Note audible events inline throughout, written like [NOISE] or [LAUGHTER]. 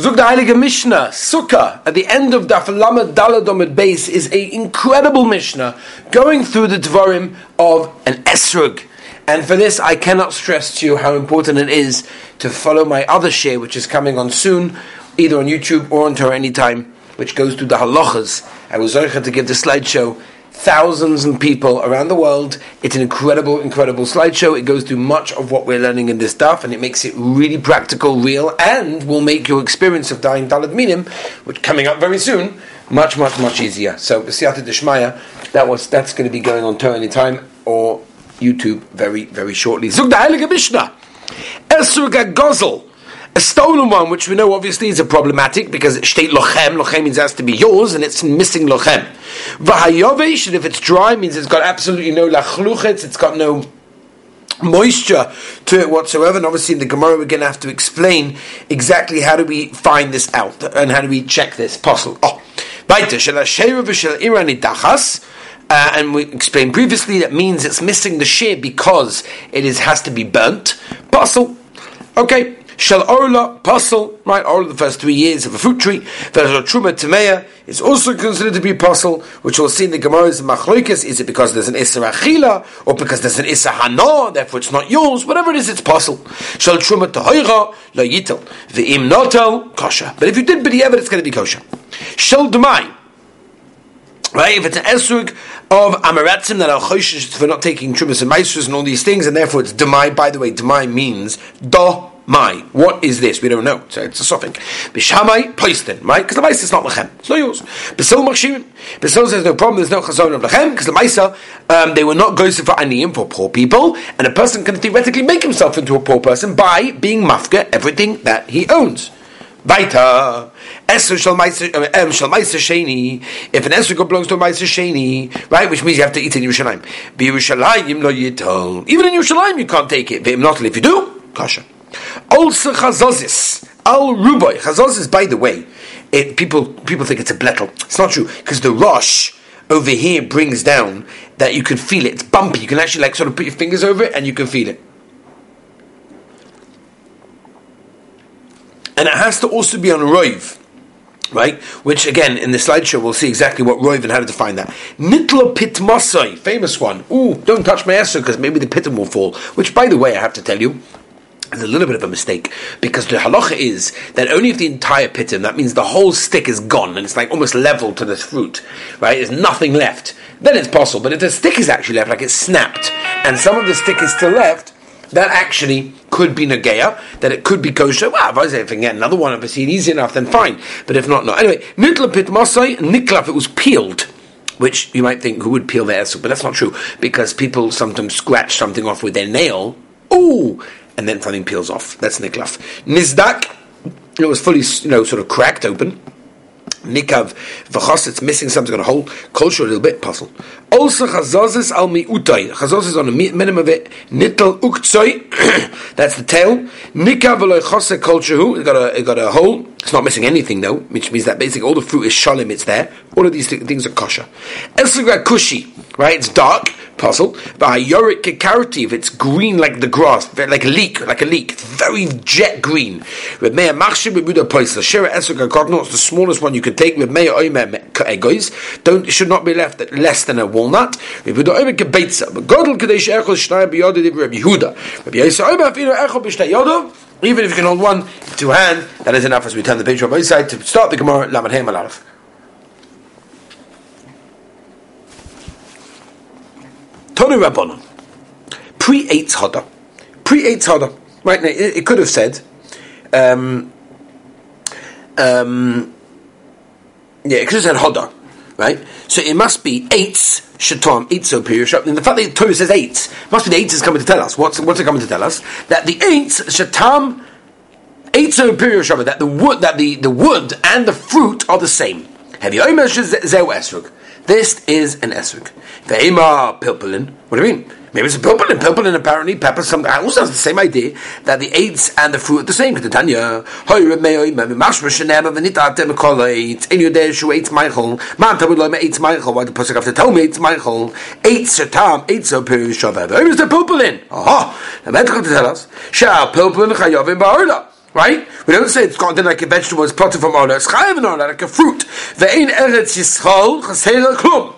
Zug the Heilige Mishnah, Sukkah, at the end of Daf Lamed Daladom base is a incredible Mishnah going through the Dvarim of an Esrog. And for this, I cannot stress to you how important it is to follow my other share, which is coming on soon, either on YouTube or on Torah Anytime, which goes through the halachas. I was going to give the slideshow thousands of people around the world. It's an incredible, incredible slideshow. It goes through much of what we're learning in this stuff, and it makes it really practical, real, and will make your experience of dying Dalad Minim, which coming up very soon, much, much, much easier. So, B'siyata Deshmaya, that was that's going to be going on Torah anytime or YouTube very, very shortly. Zug Heilige Mishnah. Esur Gagozel a stolen one, which we know obviously is a problematic because it state lochem, lochem means it has to be yours, and it's missing lochem. Vahayovish, and if it's dry, means it's got absolutely no lachluchet, it's got no moisture to it whatsoever. And obviously, in the Gemara, we're going to have to explain exactly how do we find this out and how do we check this. Possible. Oh, uh, and we explained previously that means it's missing the shear because it is has to be burnt. Puzzle. Okay. Shel Orla, Puzzle, right? Orla, the first three years of a fruit tree. A Truma Tameya, is also considered to be puzzle, which we'll see in the Gemara's Machloikis. Is it because there's an Issa Achila, or because there's an Issa Hana, therefore it's not yours? Whatever it is, it's puzzle. Shel Truma Tahoira, La Yitel. V'im Notel, kosher. But if you did B'di'evet, it's going to be kosher. Shel Demai, Right, if it's an esrog of amaratzim that are choshish for not taking trumas and maestros and all these things, and therefore it's demai. By the way, demai means do my. What is this? We don't know. So it's a suffix. Bishamai poistin, right? Because the mice is not lechem. It's not yours. Beis Hillel machshim. Beis Hillel says no problem. There's no chazon of lechem because the mice um, they were not going for aniyim for poor people, and a person can theoretically make himself into a poor person by being mafka everything that he owns. Weiter. Esser shall sheni. If an esser belongs to a meiser sheni, right, which means you have to eat in Yerushalayim. Be Yerushalayim lo yitol. Even in Yerushalayim you can't take it. Ve'im not if you do, kasha. Also chazozis al ruboy. Chazozis, by the way, it, people people think it's a blettel. It's not true because the rosh over here brings down that you can feel it. It's bumpy. You can actually like sort of put your fingers over it and you can feel it. and it has to also be on Roiv. Right, which again in the slideshow we'll see exactly what Roiv and how to define that. Nitla pitmasai, famous one. Ooh, don't touch my ass because maybe the pitum will fall. Which, by the way, I have to tell you, is a little bit of a mistake because the halacha is that only if the entire pitim, that means the whole stick is gone and it's like almost level to the fruit, right? There's nothing left. Then it's possible. But if the stick is actually left, like it's snapped, and some of the stick is still left, that actually could be Nageya, that it could be kosher. Well, if I say if I can get another one of a seed easy enough, then fine. But if not, no. Anyway, Nitlapit Masai, Niklaf, it was peeled. Which you might think, who would peel their esrog? But that's not true, because people sometimes scratch something off with their nail. Ooh! And then something peels off. That's Niklaf. Nizdak, it was fully, you know, sort of cracked open. Nikav v'chos, it's missing something on a hole. Kosher a little bit puzzle. Also chazozis al mi'utay. Chazozis on a minimum of it. Nittel uktsoy. [COUGHS] That's the tail. Nikav v'loy chose kol It got a it got a hole. It's not missing anything though, which means that basically all the fruit is shalim. It's there. All of these th- things are kosher. Elsigra kushi. Right, it's dark puzzle. V'hayorik kekarativ, it's green like the grass, like a leek, like a leek, very jet green. With meya machshir bebuda poisla. Shira esrog it's the smallest one you can take. With meya oimer egois, don't it should not be left at less than a walnut. Bebuda oimer kebeitza. But godel kadesh echol shnai biyodid Rabbi Yehuda. Rabbi Yisrael oimer afinu echol b'shnei yodov. Even if you can hold one two hand, that is enough as we turn the page on both sides to start the Gemara Lamed Hey Malarif. Tonu Rabbanon. Pre Eitz Hada. Pre Eitz Hada. Right now, it, it, could have said, um, um, yeah, it could have said Hada. Right? So it must be Eitz Shatom, Eitz period. And the fact that the Torah says Eitz, must be the Eitz is coming to tell us. What's, what's it coming to tell us? That the Eitz, Shatam, Eitz period Shabbat, that the wood, that the, the wood and the fruit are the same. Have you Zeu Esrog? This is an esrog. Ve'ema pilpulin. What do you mean? Maybe it's a pilpulin. Pilpulin apparently pepper. Some also has the same idea that the aids and the fruit are the same. Tanya, hoy remei memi mashma shenema v'nita atem kolait. In your day shu eitz Michael. Man tabu lo me eitz Michael. Why the pasuk have to tell me Michael? Eitz shatam eitz o pirush shavev. Maybe it's the pilpulin. Aha. The man to tell us. Shah pilpulin chayovim ba'orla. Right? We don't say it's gone like a vegetable, it's potted from Ola. It's chayiv like a fruit. The Ve'ein eretz yisrael chasera klum.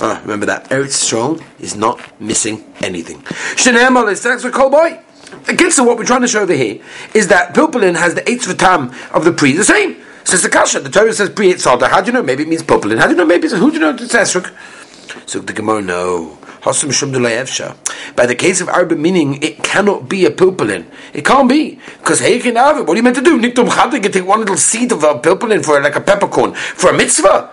Ah, remember that. Eretz Yisrael is not missing anything. Shneim is that's a kol boy. Against what we're trying to show over here is that pilpulin has the eighth tam of the pre the same. Says the kasha. The Torah says pre. How do you know? Maybe it means pilpulin. How do you know? Maybe it's who do you know? It's esrog. So the Gemara no. By the case of arba, meaning it cannot be a pilpulin. It can't be. Because hey, can have it. What are you meant to do? You take one little seed of a pilpulin for like a peppercorn for a mitzvah.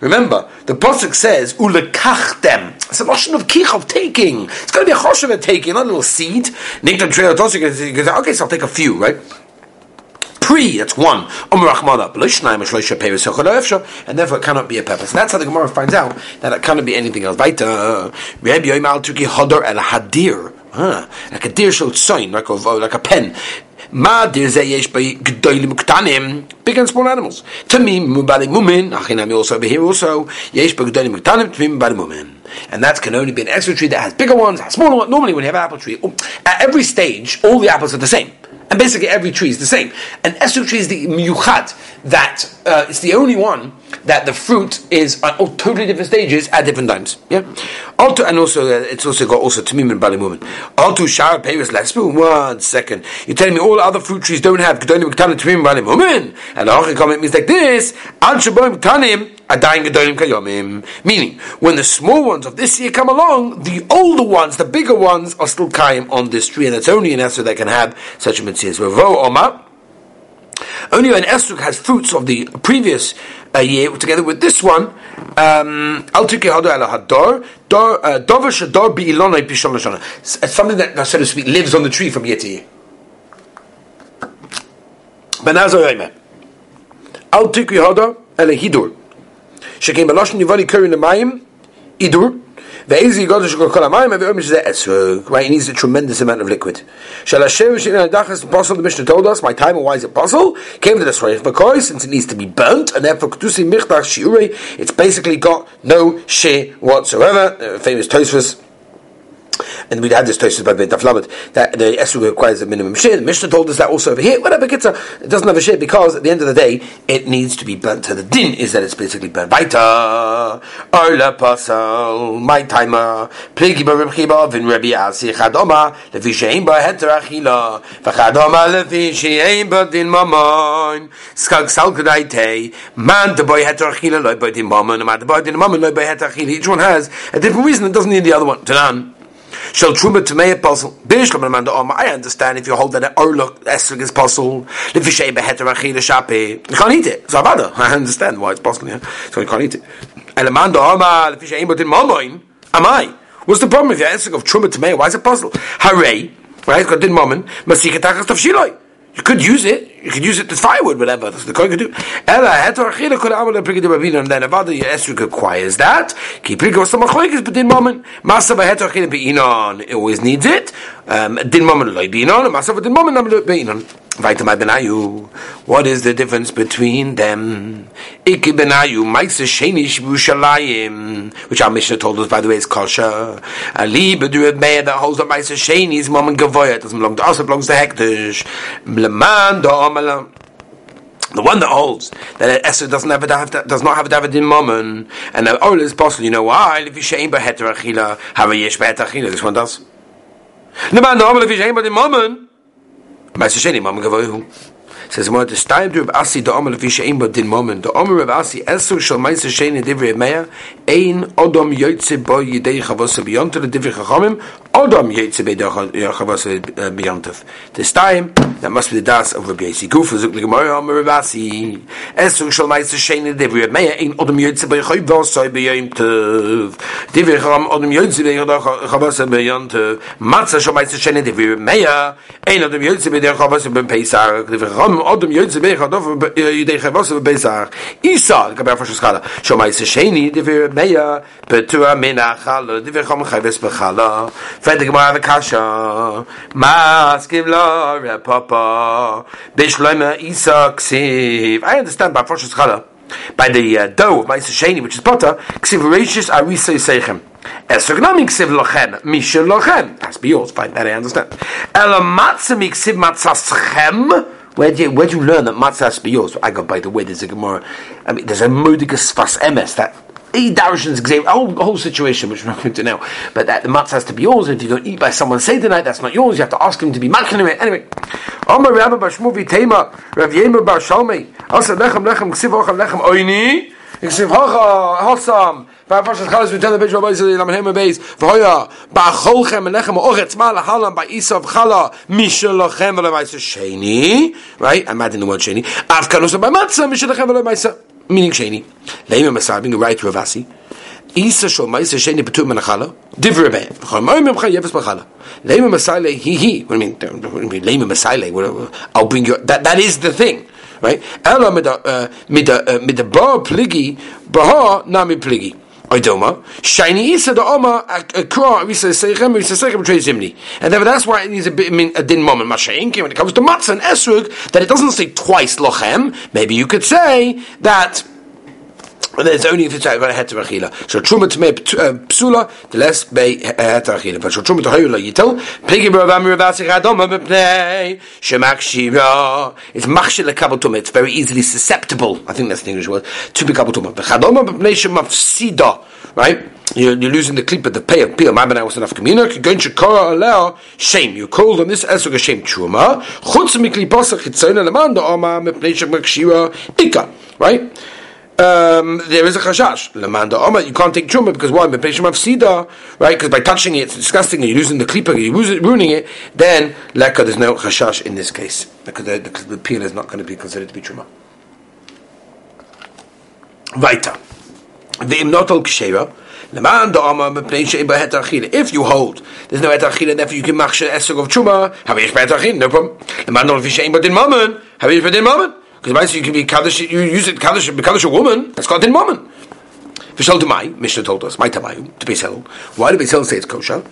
Remember, the pasuk says ulekachtem. It's a notion of kich of taking. It's going to be a choshev of taking, not a little seed. Okay, so I'll take a few, right? Pre, that's one. And therefore it cannot be a pepper. So that's how the Gemara finds out that it cannot be anything else. Weiter. Rabbi Yoim tuki hodor el hadir. Like a deer showed sign, like a, like a pen. Ma by gdoilim ktanim, big and small animals. Tamim mubali mumin, achinami also over here also, yesh by gdoilim ktanim, mubali mumin. And that can only be an extra tree that has bigger ones, has smaller ones. Normally when you have an apple tree, at every stage, all the apples are the same. And basically every tree is the same. An esrog tree is the miyuchad, that uh, it's the only one that the fruit is on totally different stages at different times. Yeah. And also uh, it's also got also tamim and balimumin. Also shara peiros lesbu. One second, you're telling me all other fruit trees don't have ktanim tamim and the halachic comment means like this: al shaboim ktanim. Meaning, when the small ones of this year come along, the older ones, the bigger ones, are still kaim on this tree, and it's only an Esther that can have such a mitzvah. Only when Esrog has fruits of the previous uh, year, together with this one, um, uh, it's something that, so to speak, lives on the tree from year to year. Al tikri hada ele Shekim belashon yivali kuri lemayim idur. Ve'ezi yigodah shekol kol hamayim and ve'omish zeh esrog. Right, he needs a tremendous amount of liquid. Shal Hashem she'in adachas apostle, the Mishnah told us, my time and why is it possible? Came to this way, because since it needs to be burnt, and therefore kedusi michtach shiure, it's basically got no share whatsoever. Uh, famous Tosfos and we had this Tosfos by Beit Aflamet, that the Esrog requires a minimum share. The Mishnah told us that also over here. Whatever, it doesn't have a share because at the end of the day, it needs to be burnt. So the din is that it's basically burnt. Baita, Arla Pasal, my timer, Pligi Barim Chiba, Vin Rabbi Asi, Chadoma, Levi Shein Ba Heter Achila, Vachadoma Levi Shein Ba Din Mamon, Skag Sal Gdaite, Man the Boy Heter Achila, Loi Ba Din Mamon, Man the Boy Din Mamon, Loi Ba Heter Achila. Each one has a different reason, it doesn't need the other one. Tanan. Shall truma to me puzzle. I understand if you hold that an orluk esrog is puzzle. If you shave a shape, you can't eat it. So [LAUGHS] I understand why it's possible. Yeah? So you can't eat it. Elamanda oma if you shave in mamoin. Am I? What's the problem with your esrog of truma to me? Why is it puzzle? Hooray! Right? Got din moment. Masikatachas tafshiloi. You could use it. You could use it as firewood, whatever. The Kohen could do. Ella hetor achila could amal prikid rabina, and then if other esrog requires that, ki prikid was some machlekes, but din moment masa hetor achila beinon. It always needs it. Um, din moment loy beinon, masa din moment nam beinon. What is the difference between them? Iki benayu, Maisa Shenish Bushalayim, which our Mishnah told us, by the way, is kosher. Ali Bedu Meir that holds up Maisa Sheni's mom and Gavoya, it doesn't belong to us, it belongs to Hekdesh. Mleman The one that holds that Esther doesn't have a does not have a David in Mammon, and the Oil is possible. You know why? If you shame beheter achila, have a yesh beheter achila. This one does. No man, no, if you shame in Mammon. Meister Sheni, Gavoihu. Says more the time to Asi the Omer Lefi Shein But Din Moment. The Omer of Asi Esu Shal Meister Sheni Divrei Meya Ein Odom Yotze Bo Yidei Chavos Beyontev the Divrei Chachamim Odom Yidei This time that must be the das of Rabbi Yasi Zuk Shal Meister Sheni Divrei Meya Ein Odom Odom Matzah Shal Meister Sheni Divrei Meya Ein Odom Bezach Isa Gaber Fosh Schala Shoma Isa Sheni Divir Meya Betua Mina Chala Divir Chom Chavis Bechala Fed Gemara Kasha Maskiv La Repapa Bishloima Isa Ksiv I understand by Fosh Schala by the uh, dough of Ma'isa Sheni, which is butter, Ksiv Rishis Arisa Yisechem. Esrog na miksiv lochem, misha lochem. To be yours. Fine, that I understand. Ela matzah miksiv matzaschem. Where do you where do you learn that matzah has to be yours? I go by the way. There's a gemara. I mean, there's a modigas fas emes that a darshan's exam, a whole, whole situation, which we're not going to know. But that the matzah has to be yours. And if you don't eat by someone say tonight, that's not yours. You have to ask him to be it. Anyway, Omar Rabbi Bashmuvi Tema, Rav Yemer Bar Shalmei, Asa Lechem Lechem Ksiv Ocham Lechem Oini, Ksiv Hocha Hosam. Parashas Chalas we tell the Bishop Rabbi Lam Hema Beis V'hoya Ba'acholchem Lechem Ochetz Ma Lahalam Ba'isav Chala Mishalochem V'lemaisa Sheni right I'm adding the word Sheni Avkanos Ba'matzah Mishalochem V'lemaisa meaning Sheni. Leimim Masabing the right to Ravasi Isa shol ma'isa sheni betu menachala divre be chol moy mem chay yefes bachala leime masale hi hi. What do you mean? Leime masale I'll bring you that that is the thing right? Ela mit der mit der mit der ba pligi ba nami pligi Oidoma, shiny isa the oma a kra we say sechem we say sechem trade zimni, and therefore that's why it needs a bit a din moment mashainki when it comes to matzah and esrog that it doesn't say twice lochem. Maybe you could say that. There's only if it's a heter achila. So truma to me uh, psula, the less be uh, heter achila. But so truma to hayula yitel, pigi b'ravam ravasich adoma b'pnei, shemak shira. It's machshel lekabel tumah. It's very easily susceptible, I think that's the English word, to be kabel tumah. V'chadoma b'pnei shemafsida. Right? You're, you're losing the clip at the pay of peel. My man was enough community. Going to call allow shame. You called on this esrog a shame truma. Chutz mikli pasach chitzona lemanda oma mepnei shemak ika. Right? Um, there is a chashash. Lemanda Omer, you can't take truma because why? Bepeshim of sida, right? Because by touching it, it's disgusting. You're using the klipa, you're ruining it. Then leka, there's no chashash in this case because the, the, the peel is not going to be considered to be truma. Vaita, the imnotal ksheva. If you hold, there's no etachila, therefore you can machshe esog of truma. Have you? No problem. Lemanda vishaim but in mammon. Have you in mammon? Because you can be kaddish, you use it kaddish, be kaddish a woman. That's called in woman. V'shal Mai, Mishnah told us, my tamayu, to be settled. Why do Beisel say it's kosher?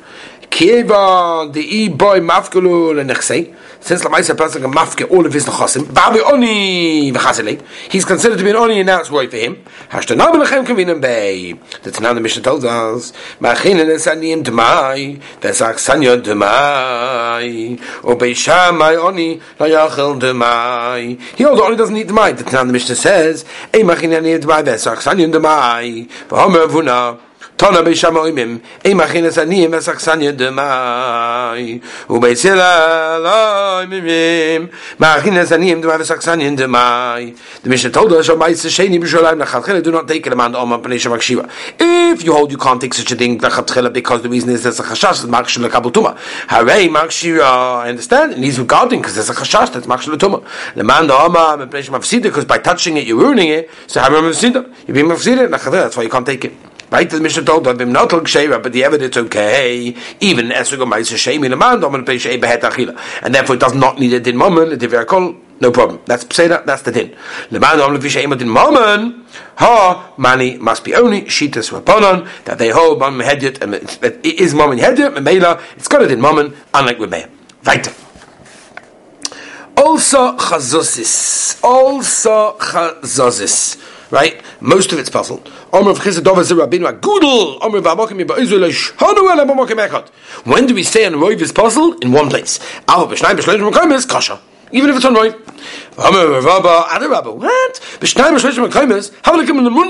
Kieva the e boy mafkulu lenechsei. Since the Lamaisa person can mafke all of his nechasim, babi oni v'chasile. He's considered to be an oni, and it's right for him. Hashtanah b'lechem kavinim bei. The Tanah the Mishnah tells us, ma'achinen esaniyim demai, v'esach sanya demai, o beishamai oni layachel demai. He also only doesn't eat demai. The Tanah the Mishnah says, ei machinen demai, v'esach sanya demai, v'homer v'una. Tona beishamoimim, ei machinas aniyim esaksanya demai, ubeisila loimim, machinas aniyim demai esaksanya demai. The Mishnah told us, Shamayis Sheni b'sholayim nachatchila, do not take it among Oma Pnei Shamak If you hold you can't take such a thing nachatchila because the reason is there's a chashash, that makshil lekabel tuma. Harei makshira, I understand, and he's regarding because there's a chashash that's makshil tuma. The man the Oma Pnei Shamak because by touching it you're ruining it, so haram mafsida. You're being mafsida, that's why you can't take it. Right, the Mishnah told them not ksheira, but the evidence okay. Even esrog ma'aser shem in a man domin pei shei behet achila, and therefore it does not need a din moment. A divrei kol, no problem. That's pseida. That's the din. Leman domin pei shei din moment. Ha money must be only shitas raponon that they hold mom hedyot and that it is mom hedyot memela. It's got a din moment, unlike with meir. Weiter. Also chazosis. Also chazosis right? Most of it's puzzled. When do we say on Roiv is puzzled? In one place. Even if it's on Roiv. What?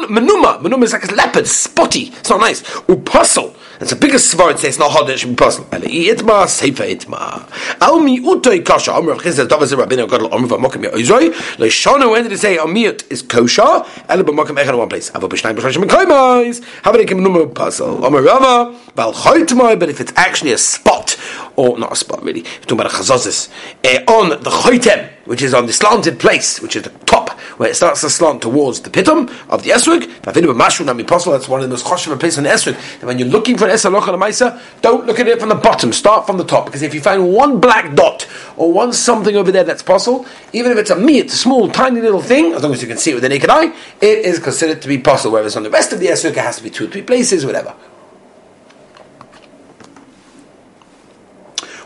Menuma. Menuma is like a leopard, spotty. It's not nice. Upuzzle. It's a biggest svar. It says. It should be puzzle. Ele itma seifa itma. Al mi utoi kasha. Chizah tavas rabbeinu gadol omer v'mokim yoizoi. Leishonu when it say amiyut is kosher? Ele b'mokim echan in one place. Avo b'shnayim b'shloshim hakaimis. Have a look at menuma puzzle. Omer rava. Bal choytmoi. But if it's actually a spot, or not a spot really, we're talking about a chazazis, eh, on the choytem, which is on the slanted place, which is the top, where it starts to slant towards the pitum of the esrog. That's one of the most choshev places in the esrog. And when you're looking for an esrog don't look at it from the bottom. Start from the top, because if you find one black dot or one something over there that's possible, even if it's a me, it's a small, tiny little thing, as long as you can see it with the naked eye, it is considered to be possible. Whereas on the rest of the esrog, it has to be two or three places, whatever.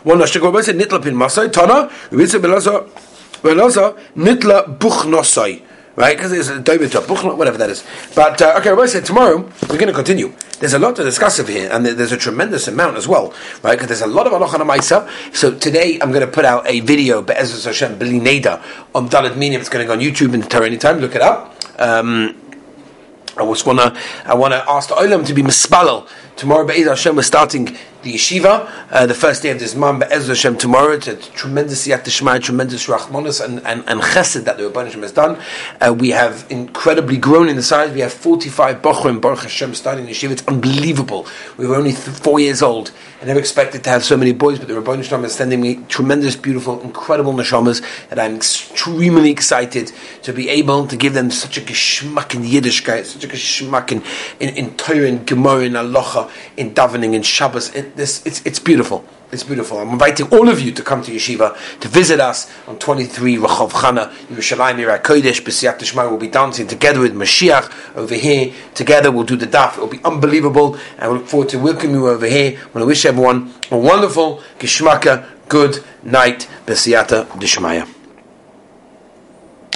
One Nashtagovas said Nitla pin Masai, Tana, Rebitza Belasa, also Nitla Buchnosai. right? Because there's a Buchla, whatever that is. But uh, okay, Rabbi said tomorrow we're going to continue. There's a lot to discuss over here, and there's a tremendous amount as well, right? Because there's a lot of Aloch Maisa. So today I'm going to put out a video, Be'ezus Hashem, Bili Neda, on Dalit Minim. It's going to go on YouTube in Torah anytime. Look it up. Um, I just wanna, I wanna ask the Olam to be mispalel. Tomorrow, Be'ez Hashem, we're starting the yeshiva, uh, the first day of this month, Be'ez Hashem, tomorrow. It's a tremendous Yat Shema, tremendous Rachmanis and, and, and Chesed that the Rebbeinu Hashem has done. Uh, we have incredibly grown in the size. We have 45 Bochrim, Baruch Hashem, starting yeshiva. It's unbelievable. We were only th- four years old. I never expected to have so many boys, but the Rebbeinu Hashem is sending me tremendous, beautiful, incredible neshamas, and I'm extremely excited to be able to give them such a geschmack in Yiddishkeit, such a geschmack in, in, in Torah, in Gemara, in Aloha, in davening, in Shabbos. This, it's, it's beautiful. It's beautiful. I'm inviting all of you to come to Yeshiva to visit us on 23 Rachov Chana, Yerushalayim, Yirat Kodesh, B'siyat. We'll be dancing together with Mashiach over here. Together we'll do the daf. It'll be unbelievable. And we look forward to welcoming you over here. I want to wish everyone a wonderful, Gishmaka, good night, B'siyata Dishmaya.